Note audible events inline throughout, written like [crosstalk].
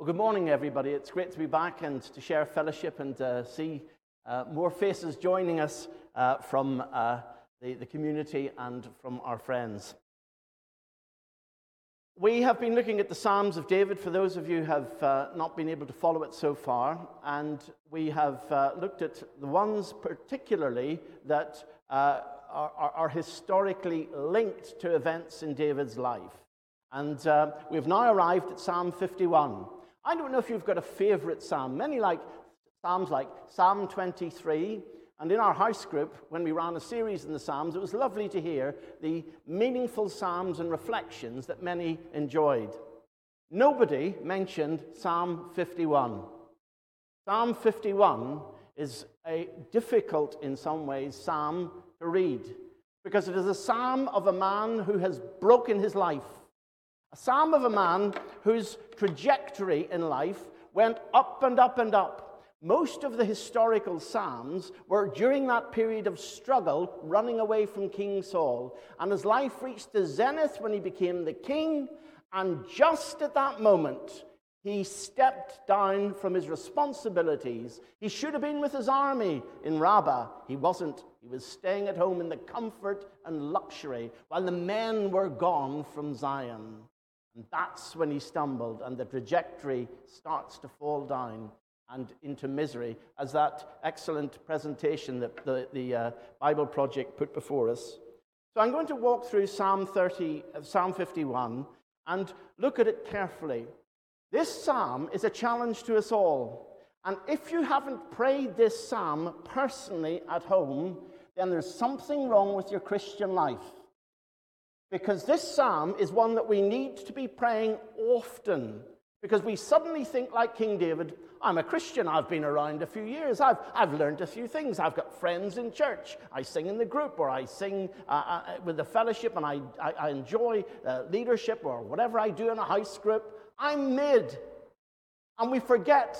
Well, good morning, everybody. It's great to be back and to share fellowship and uh, see uh, more faces joining us uh, from uh, the, the community and from our friends. We have been looking at the Psalms of David for those of you who have uh, not been able to follow it so far, and we have uh, looked at the ones particularly that are, are, are historically linked to events in David's life. And we've now arrived at Psalm 51. I don't know if you've got a favorite psalm. Many like psalms like Psalm 23. And in our house group, when we ran a series in the Psalms, it was lovely to hear the meaningful psalms and reflections that many enjoyed. Nobody mentioned Psalm 51. Psalm 51 is a difficult, in some ways, psalm to read because it is a psalm of a man who has broken his life a psalm of a man whose trajectory in life went up and up and up. Most of the historical psalms were during that period of struggle, running away from King Saul. And his life reached the zenith when he became the king. And just at that moment, he stepped down from his responsibilities. He should have been with his army in Rabbah. He wasn't. He was staying at home in the comfort and luxury while the men were gone from Zion. And that's when he stumbled, and the trajectory starts to fall down and into misery, as that excellent presentation that the, the uh, Bible Project put before us. So I'm going to walk through Psalm 30, uh, Psalm 51, and look at it carefully. This psalm is a challenge to us all. And if you haven't prayed this psalm personally at home, then there's something wrong with your Christian life. Because this psalm is one that we need to be praying often. Because we suddenly think, like King David, I'm a Christian. I've been around a few years. I've, I've learned a few things. I've got friends in church. I sing in the group or I sing uh, uh, with the fellowship and I, I, I enjoy uh, leadership or whatever I do in a house group. I'm mid. And we forget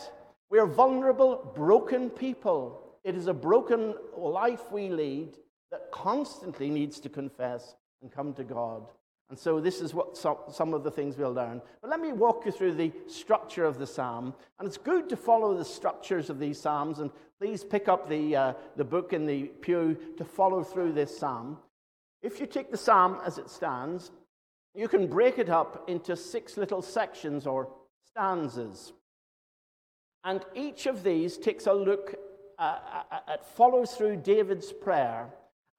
we're vulnerable, broken people. It is a broken life we lead that constantly needs to confess and come to God. And so, this is what some, some of the things we'll learn. But let me walk you through the structure of the psalm. And it's good to follow the structures of these psalms. And please pick up the, uh, the book in the pew to follow through this psalm. If you take the psalm as it stands, you can break it up into six little sections or stanzas. And each of these takes a look uh, at, follows through David's prayer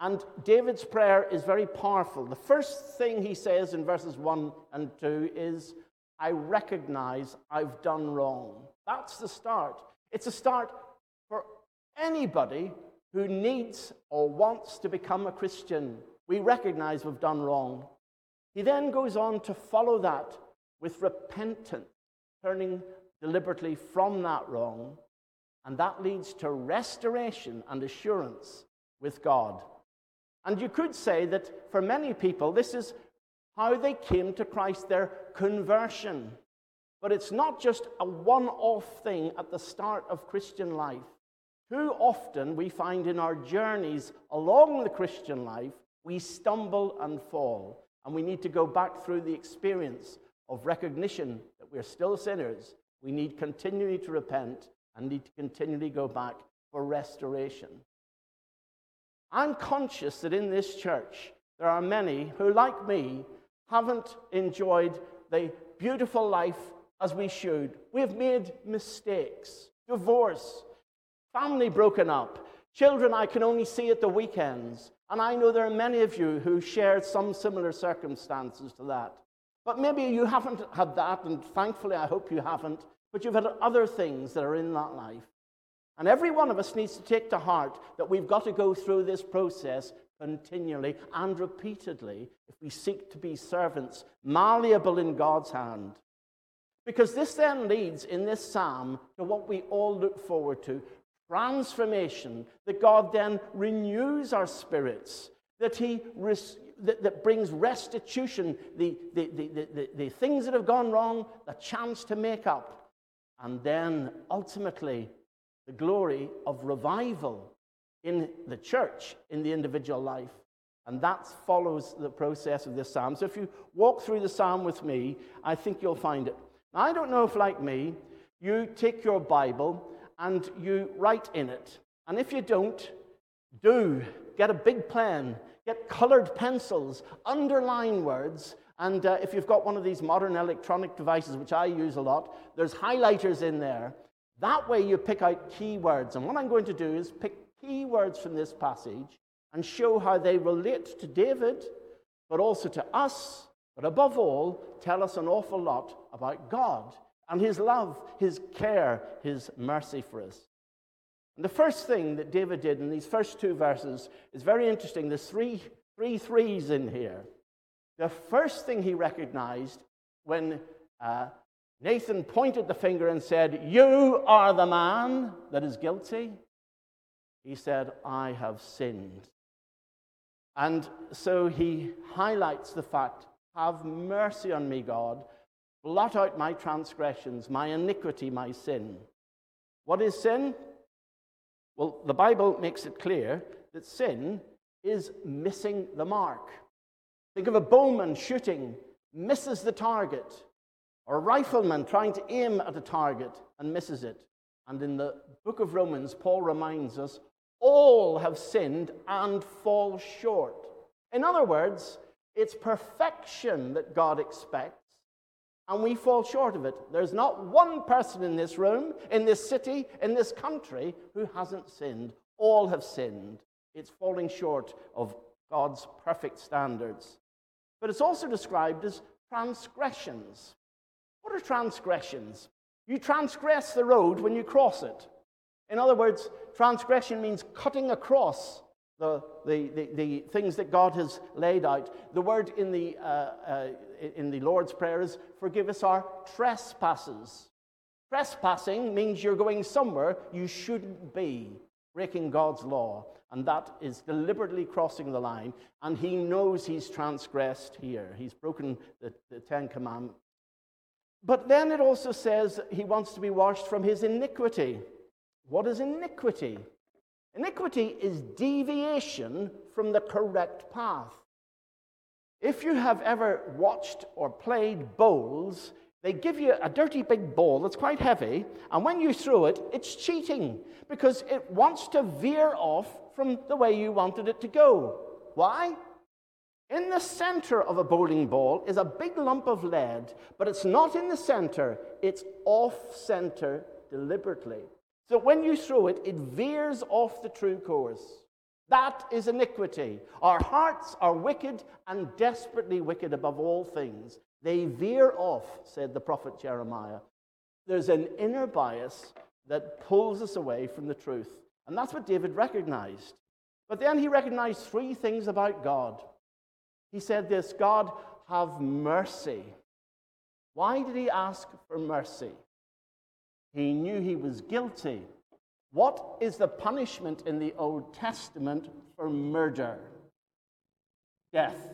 and David's prayer is very powerful. The first thing he says in verses 1 and 2 is, I recognize I've done wrong. That's the start. It's a start for anybody who needs or wants to become a Christian. We recognize we've done wrong. He then goes on to follow that with repentance, turning deliberately from that wrong. And that leads to restoration and assurance with God. And you could say that for many people, this is how they came to Christ, their conversion. But it's not just a one off thing at the start of Christian life. Too often we find in our journeys along the Christian life, we stumble and fall. And we need to go back through the experience of recognition that we're still sinners. We need continually to repent and need to continually go back for restoration. I'm conscious that in this church, there are many who, like me, haven't enjoyed the beautiful life as we should. We've made mistakes, divorce, family broken up, children I can only see at the weekends. And I know there are many of you who share some similar circumstances to that. But maybe you haven't had that, and thankfully I hope you haven't, but you've had other things that are in that life. And every one of us needs to take to heart that we've got to go through this process continually and repeatedly if we seek to be servants, malleable in God's hand. Because this then leads in this psalm to what we all look forward to transformation, that God then renews our spirits, that He res- that, that, brings restitution, the, the, the, the, the things that have gone wrong, the chance to make up, and then ultimately the glory of revival in the church, in the individual life. And that follows the process of this psalm. So if you walk through the psalm with me, I think you'll find it. Now, I don't know if, like me, you take your Bible and you write in it. And if you don't, do get a big pen, get colored pencils, underline words. And uh, if you've got one of these modern electronic devices, which I use a lot, there's highlighters in there. That way you pick out keywords. And what I'm going to do is pick keywords from this passage and show how they relate to David, but also to us, but above all, tell us an awful lot about God and his love, his care, his mercy for us. And the first thing that David did in these first two verses is very interesting. There's three, three threes in here. The first thing he recognized when uh, Nathan pointed the finger and said, You are the man that is guilty, he said, I have sinned. And so he highlights the fact Have mercy on me, God. Blot out my transgressions, my iniquity, my sin. What is sin? Well, the Bible makes it clear that sin is missing the mark. Think of a bowman shooting, misses the target, or a rifleman trying to aim at a target and misses it. And in the book of Romans, Paul reminds us all have sinned and fall short. In other words, it's perfection that God expects, and we fall short of it. There's not one person in this room, in this city, in this country who hasn't sinned. All have sinned. It's falling short of God's perfect standards. But it's also described as transgressions. What are transgressions? You transgress the road when you cross it. In other words, transgression means cutting across the, the, the, the things that God has laid out. The word in the, uh, uh, in the Lord's Prayer is forgive us our trespasses. Trespassing means you're going somewhere you shouldn't be, breaking God's law. And that is deliberately crossing the line. And he knows he's transgressed here. He's broken the, the Ten Commandments. But then it also says he wants to be washed from his iniquity. What is iniquity? Iniquity is deviation from the correct path. If you have ever watched or played bowls, they give you a dirty big ball that's quite heavy, and when you throw it, it's cheating because it wants to veer off from the way you wanted it to go. Why? In the center of a bowling ball is a big lump of lead, but it's not in the center, it's off center deliberately. So when you throw it, it veers off the true course. That is iniquity. Our hearts are wicked and desperately wicked above all things. They veer off, said the prophet Jeremiah. There's an inner bias that pulls us away from the truth. And that's what David recognized. But then he recognized three things about God. He said this God, have mercy. Why did he ask for mercy? He knew he was guilty. What is the punishment in the Old Testament for murder? Death.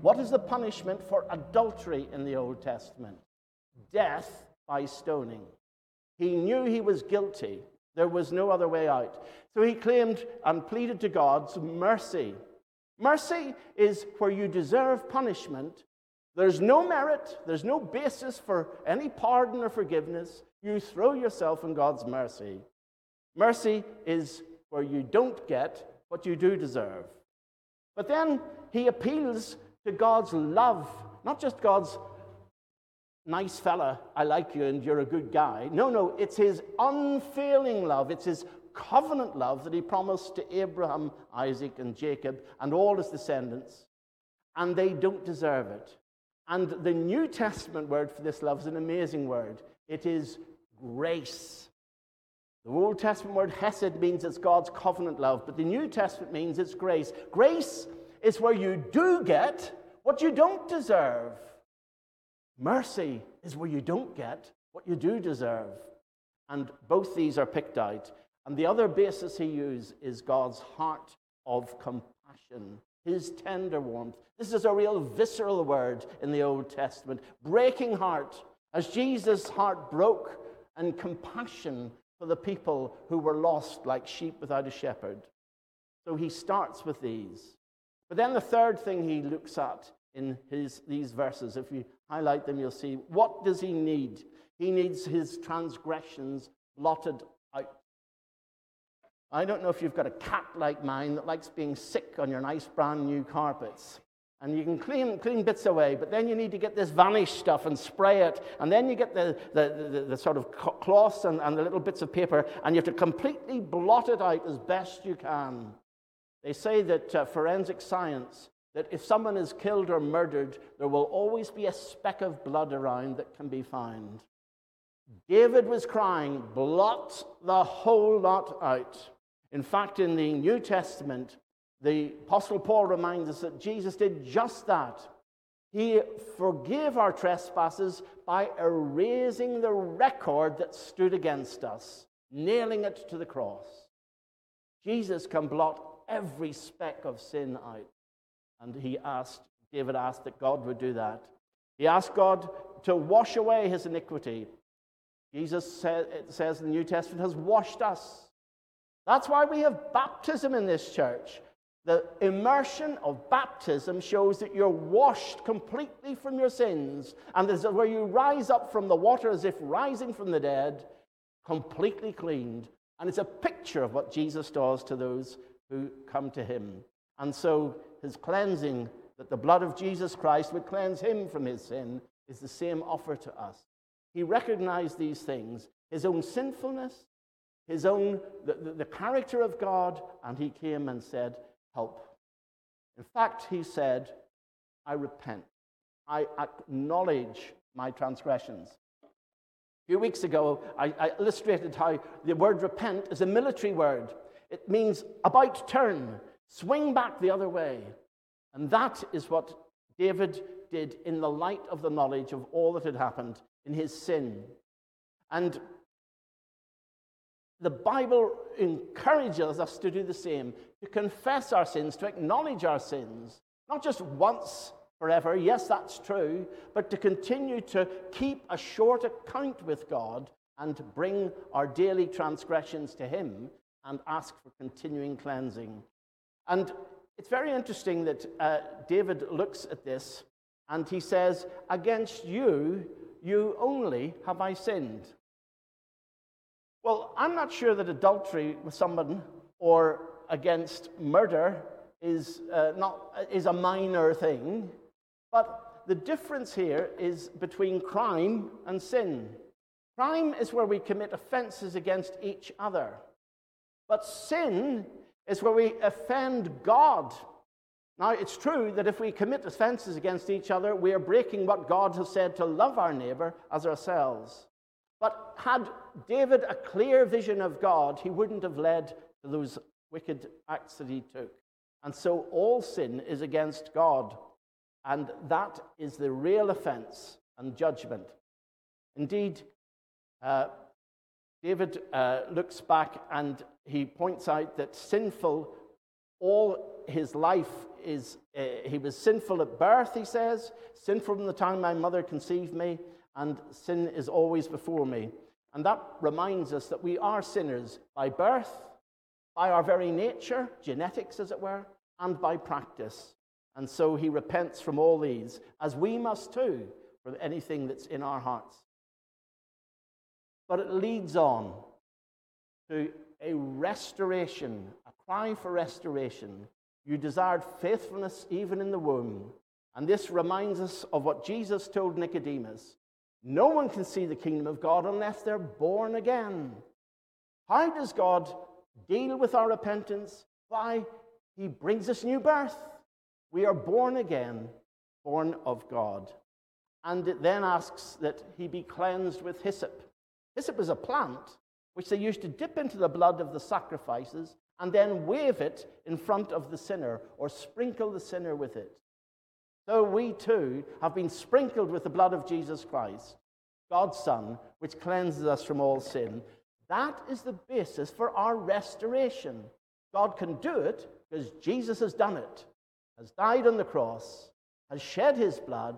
What is the punishment for adultery in the Old Testament? Death by stoning. He knew he was guilty. There was no other way out. So he claimed and pleaded to God's mercy. Mercy is where you deserve punishment. There's no merit, there's no basis for any pardon or forgiveness. You throw yourself in God's mercy. Mercy is where you don't get what you do deserve. But then he appeals to God's love, not just God's nice fella, I like you and you're a good guy. No, no, it's his unfailing love. It's his covenant love that he promised to Abraham, Isaac, and Jacob and all his descendants. And they don't deserve it. And the New Testament word for this love is an amazing word it is grace. The Old Testament word hesed means it's God's covenant love, but the New Testament means it's grace. Grace is where you do get what you don't deserve. Mercy is where you don't get what you do deserve. And both these are picked out. And the other basis he used is God's heart of compassion, his tender warmth. This is a real visceral word in the Old Testament. Breaking heart, as Jesus' heart broke, and compassion for the people who were lost like sheep without a shepherd. So he starts with these. But then the third thing he looks at in his, these verses. If you highlight them, you'll see what does he need? He needs his transgressions blotted. I don't know if you've got a cat like mine that likes being sick on your nice brand new carpets. And you can clean, clean bits away, but then you need to get this vanish stuff and spray it. And then you get the, the, the, the sort of cloths and, and the little bits of paper, and you have to completely blot it out as best you can. They say that uh, forensic science, that if someone is killed or murdered, there will always be a speck of blood around that can be found. David was crying, blot the whole lot out. In fact, in the New Testament, the Apostle Paul reminds us that Jesus did just that. He forgave our trespasses by erasing the record that stood against us, nailing it to the cross. Jesus can blot every speck of sin out. And he asked, David asked that God would do that. He asked God to wash away his iniquity. Jesus say, says in the New Testament has washed us. That's why we have baptism in this church. The immersion of baptism shows that you're washed completely from your sins, and this is where you rise up from the water as if rising from the dead, completely cleaned. And it's a picture of what Jesus does to those who come to him. And so his cleansing, that the blood of Jesus Christ would cleanse him from his sin, is the same offer to us. He recognized these things his own sinfulness, his own, the, the, character of God, and he came and said, Help. In fact, he said, I repent. I acknowledge my transgressions. A few weeks ago, I, I illustrated how the word repent is a military word. It means about turn, swing back the other way. And that is what David did in the light of the knowledge of all that had happened in his sin. And the Bible encourages us to do the same, to confess our sins, to acknowledge our sins, not just once forever, yes, that's true, but to continue to keep a short account with God and to bring our daily transgressions to Him and ask for continuing cleansing. And it's very interesting that uh, David looks at this and he says, Against you, you only have I sinned. Well, I'm not sure that adultery with someone or against murder is, uh, not, is a minor thing, but the difference here is between crime and sin. Crime is where we commit offenses against each other. But sin is where we offend God. Now, it's true that if we commit offenses against each other, we are breaking what God has said to love our neighbor as ourselves. But had David a clear vision of God, he wouldn't have led to those wicked acts that he took. And so all sin is against God. And that is the real offense and judgment. Indeed, uh, David uh, looks back and he points out that sinful, all his life is, uh, he was sinful at birth, he says, sinful from the time my mother conceived me, and sin is always before me. And that reminds us that we are sinners by birth, by our very nature, genetics as it were, and by practice. And so he repents from all these, as we must too, from anything that's in our hearts. But it leads on to a restoration, a cry for restoration. You desired faithfulness even in the womb. And this reminds us of what Jesus told Nicodemus No one can see the kingdom of God unless they're born again. How does God deal with our repentance? Why? He brings us new birth. We are born again, born of God. And it then asks that he be cleansed with hyssop. Hyssop is a plant which they used to dip into the blood of the sacrifices and then wave it in front of the sinner or sprinkle the sinner with it. So we too have been sprinkled with the blood of Jesus Christ, God's Son, which cleanses us from all sin. That is the basis for our restoration. God can do it because Jesus has done it, has died on the cross, has shed his blood,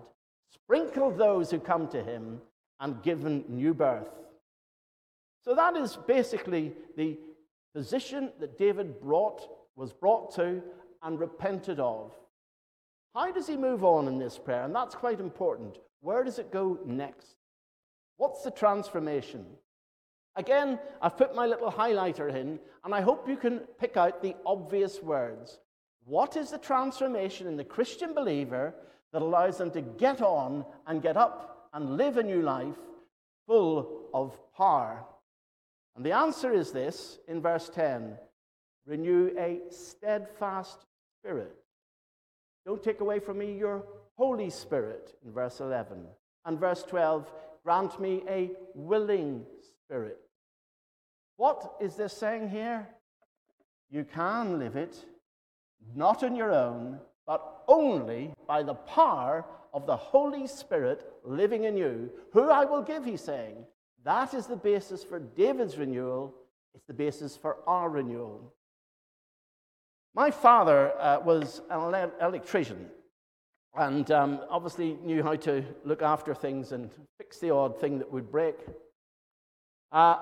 sprinkled those who come to him, and given new birth. So that is basically the position that David brought, was brought to and repented of. How does he move on in this prayer? And that's quite important. Where does it go next? What's the transformation? Again, I've put my little highlighter in, and I hope you can pick out the obvious words. What is the transformation in the Christian believer that allows them to get on and get up and live a new life full of power? And the answer is this in verse 10 renew a steadfast spirit. Don't take away from me your Holy Spirit in verse 11. And verse 12, grant me a willing spirit. What is this saying here? You can live it, not on your own, but only by the power of the Holy Spirit living in you, who I will give, he's saying. That is the basis for David's renewal. It's the basis for our renewal. My father uh, was an electrician and um, obviously knew how to look after things and fix the odd thing that would break. Uh,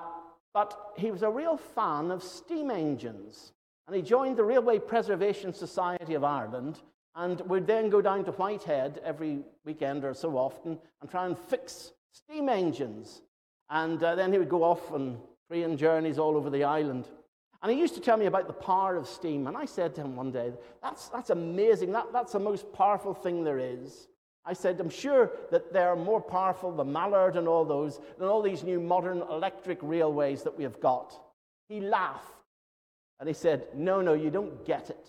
but he was a real fan of steam engines. And he joined the Railway Preservation Society of Ireland and would then go down to Whitehead every weekend or so often and try and fix steam engines. And uh, then he would go off on train journeys all over the island. And he used to tell me about the power of steam. And I said to him one day, That's, that's amazing. That, that's the most powerful thing there is. I said, I'm sure that they're more powerful, the Mallard and all those, than all these new modern electric railways that we have got. He laughed and he said, No, no, you don't get it.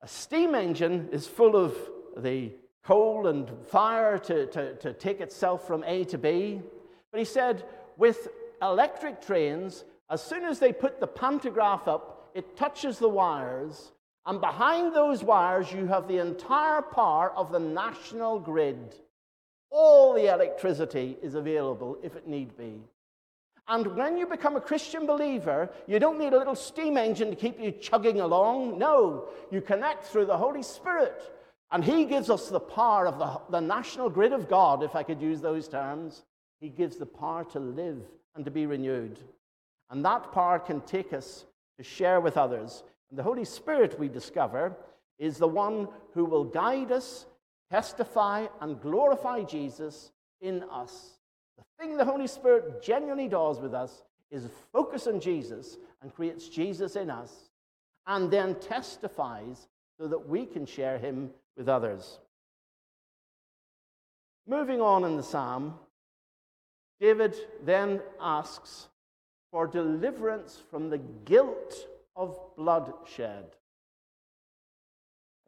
A steam engine is full of the coal and fire to, to, to take itself from A to B. But he said, with electric trains, as soon as they put the pantograph up, it touches the wires and behind those wires, you have the entire power of the national grid. All the electricity is available if it need be. And when you become a Christian believer, you don't need a little steam engine to keep you chugging along. No, you connect through the Holy Spirit. And He gives us the power of the, the national grid of God, if I could use those terms. He gives the power to live and to be renewed. And that power can take us to share with others. And the Holy Spirit, we discover, is the one who will guide us, testify, and glorify Jesus in us. The thing the Holy Spirit genuinely does with us is focus on Jesus and creates Jesus in us, and then testifies so that we can share him with others. Moving on in the psalm, David then asks for deliverance from the guilt of bloodshed.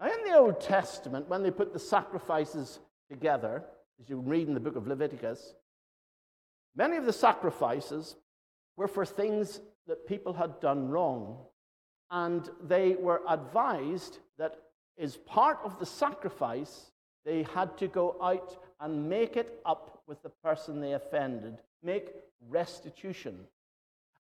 Now, in the Old Testament, when they put the sacrifices together, as you read in the book of Leviticus, many of the sacrifices were for things that people had done wrong. And they were advised that as part of the sacrifice, they had to go out and make it up with the person they offended, make restitution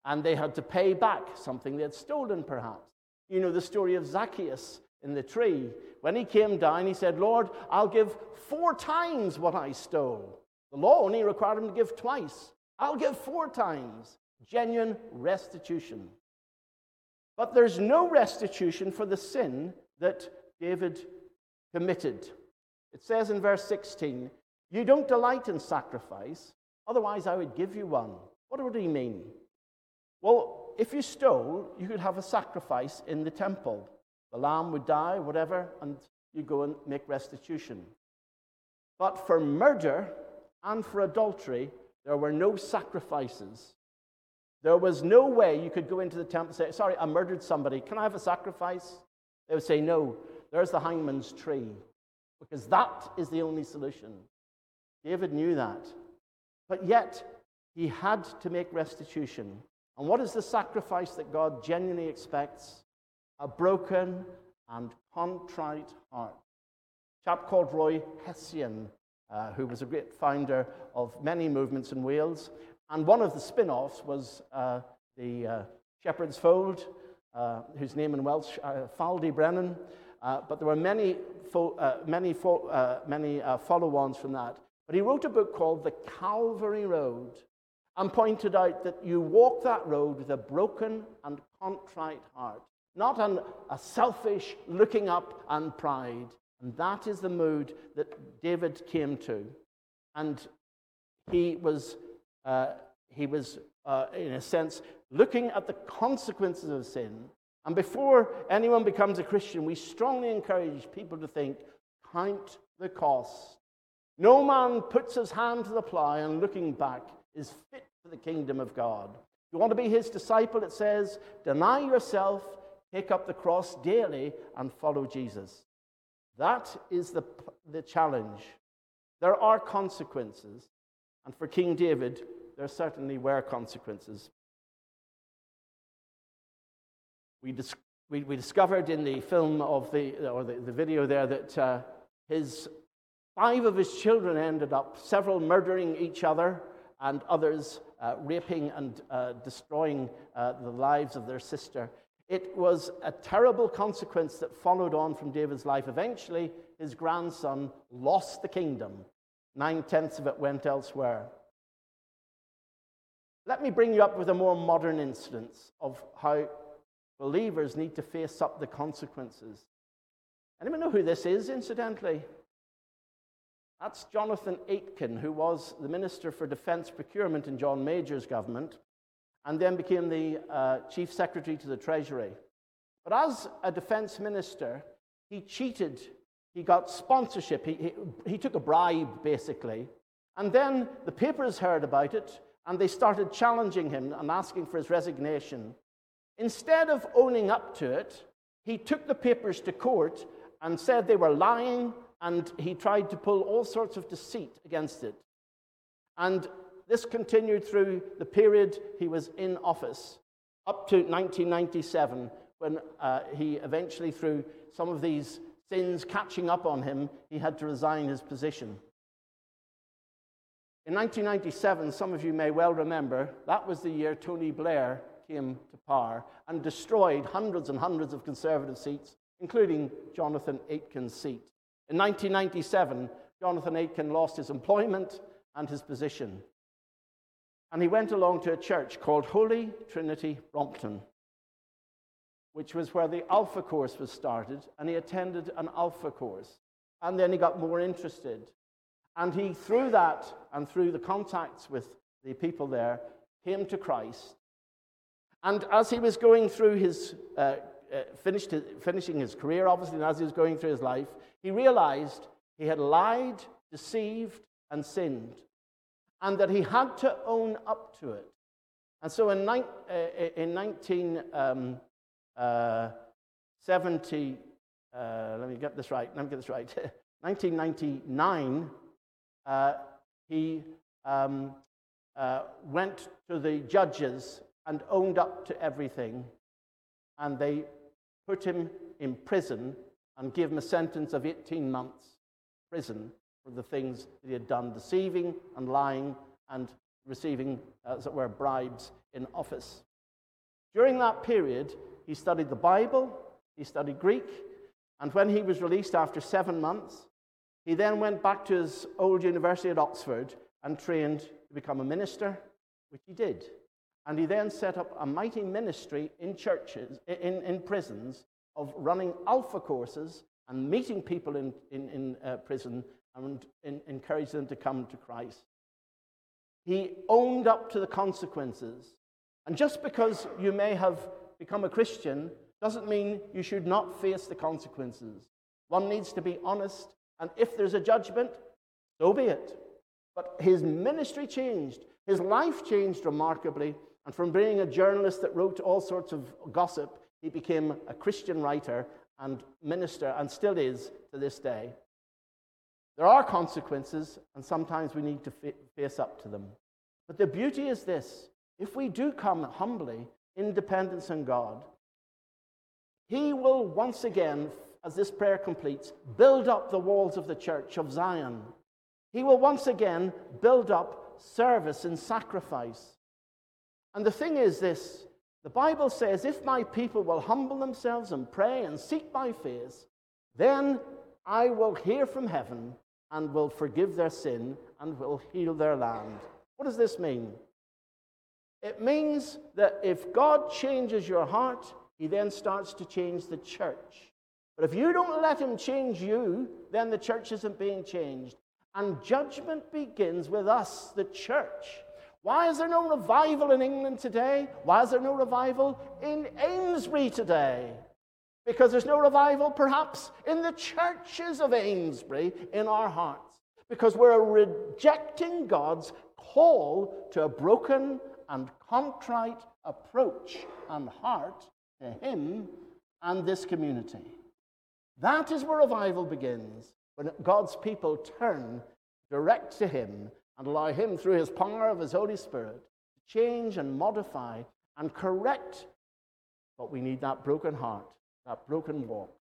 and they had to pay back something they had stolen, perhaps. You know the story of Zacchaeus in the tree. When he came down, he said, Lord, I'll give four times what I stole. The law only required him to give twice. I'll give four times. Genuine restitution. But there's no restitution for the sin that David committed. It says in verse 16, You don't delight in sacrifice, otherwise I would give you one. What would he mean? Well, if you stole, you could have a sacrifice in the temple. The lamb would die, whatever, and you go and make restitution. But for murder and for adultery, there were no sacrifices. There was no way you could go into the temple and say, Sorry, I murdered somebody. Can I have a sacrifice? They would say, No, there's the hangman's tree, because that is the only solution. David knew that. But yet, he had to make restitution. And what is the sacrifice that God genuinely expects? A broken and contrite heart. A chap called Roy Hession, uh, who was a great founder of many movements in Wales. And one of the spin offs was uh, the uh, Shepherd's Fold, uh, whose name in Welsh, uh, Ffald-y-Brenin. Uh, but there were many, fo- many, fo- many follow ons from that. But he wrote a book called The Calvary Road and pointed out that you walk that road with a broken and contrite heart, not an, a selfish looking up and pride. And that is the mood that David came to. And he was, uh, he was uh, in a sense, looking at the consequences of sin. And before anyone becomes a Christian, we strongly encourage people to think, count the cost. No man puts his hand to the plow and looking back is fit the kingdom of God. You want to be his disciple, it says, deny yourself, take up the cross daily, and follow Jesus. That is the, the challenge. There are consequences, and for King David, there certainly were consequences. We, dis- we, we discovered in the film of the, or the, the video there that uh, his five of his children ended up, several murdering each other, and others uh, raping and uh, destroying uh, the lives of their sister. It was a terrible consequence that followed on from David's life. Eventually, his grandson lost the kingdom. Nine tenths of it went elsewhere. Let me bring you up with a more modern instance of how believers need to face up the consequences. Anyone know who this is, incidentally? That's Jonathan Aitken, who was the Minister for Defense Procurement in John Major's government and then became the uh, Chief Secretary to the Treasury. But as a defense minister, he cheated. He got sponsorship. He, he, he took a bribe, basically. And then the papers heard about it and they started challenging him and asking for his resignation. Instead of owning up to it, he took the papers to court and said they were lying, and he tried to pull all sorts of deceit against it. And this continued through the period he was in office, up to 1997, when uh, he eventually, through some of these sins catching up on him, he had to resign his position. In 1997, some of you may well remember, that was the year Tony Blair came to power and destroyed hundreds and hundreds of conservative seats, including Jonathan Aitken's seat. In 1997, Jonathan Aitken lost his employment and his position. And he went along to a church called Holy Trinity Brompton, which was where the Alpha course was started. And he attended an Alpha course. And then he got more interested. And he, through that and through the contacts with the people there, came to Christ. And as he was going through his, uh, uh, finished his, finishing his career, obviously, and as he was going through his life, he realized he had lied, deceived, and sinned, and that he had to own up to it. And so in, uh, in 1970, um, uh, uh, let me get this right, let me get this right, [laughs] 1999, uh, he um, went to the judges and owned up to everything, and they put him in prison and give him a sentence of 18 months prison for the things that he had done, deceiving and lying and receiving, as it were, bribes in office. During that period, he studied the Bible, he studied Greek, and when he was released after seven months, he then went back to his old university at Oxford and trained to become a minister, which he did. And he then set up a mighty ministry in churches, in, in prisons, of running alpha courses and meeting people in, in, in uh, prison and in, them to come to Christ. He owned up to the consequences. And just because you may have become a Christian doesn't mean you should not face the consequences. One needs to be honest and if there's a judgment, so be it. But his ministry changed. His life changed remarkably. And from being a journalist that wrote all sorts of gossip, he became a Christian writer and minister, and still is to this day. There are consequences, and sometimes we need to face up to them. But the beauty is this if we do come humbly in dependence on God, He will once again as this prayer completes, build up the walls of the church of Zion. He will once again build up service and sacrifice. And the thing is this the Bible says, if my people will humble themselves and pray and seek my face, then I will hear from heaven and will forgive their sin and will heal their land. What does this mean? It means that if God changes your heart, he then starts to change the church. But if you don't let him change you, then the church isn't being changed. And judgment begins with us, the church. Why is there no revival in England today? Why is there no revival in Amesbury today? Because there's no revival, perhaps, in the churches of Amesbury in our hearts. Because we're rejecting God's call to a broken and contrite approach and heart to Him and this community. That is where revival begins, when God's people turn direct to Him and allow Him, through His power of His Holy Spirit, to change and modify and correct. But we need that broken heart, that broken walk,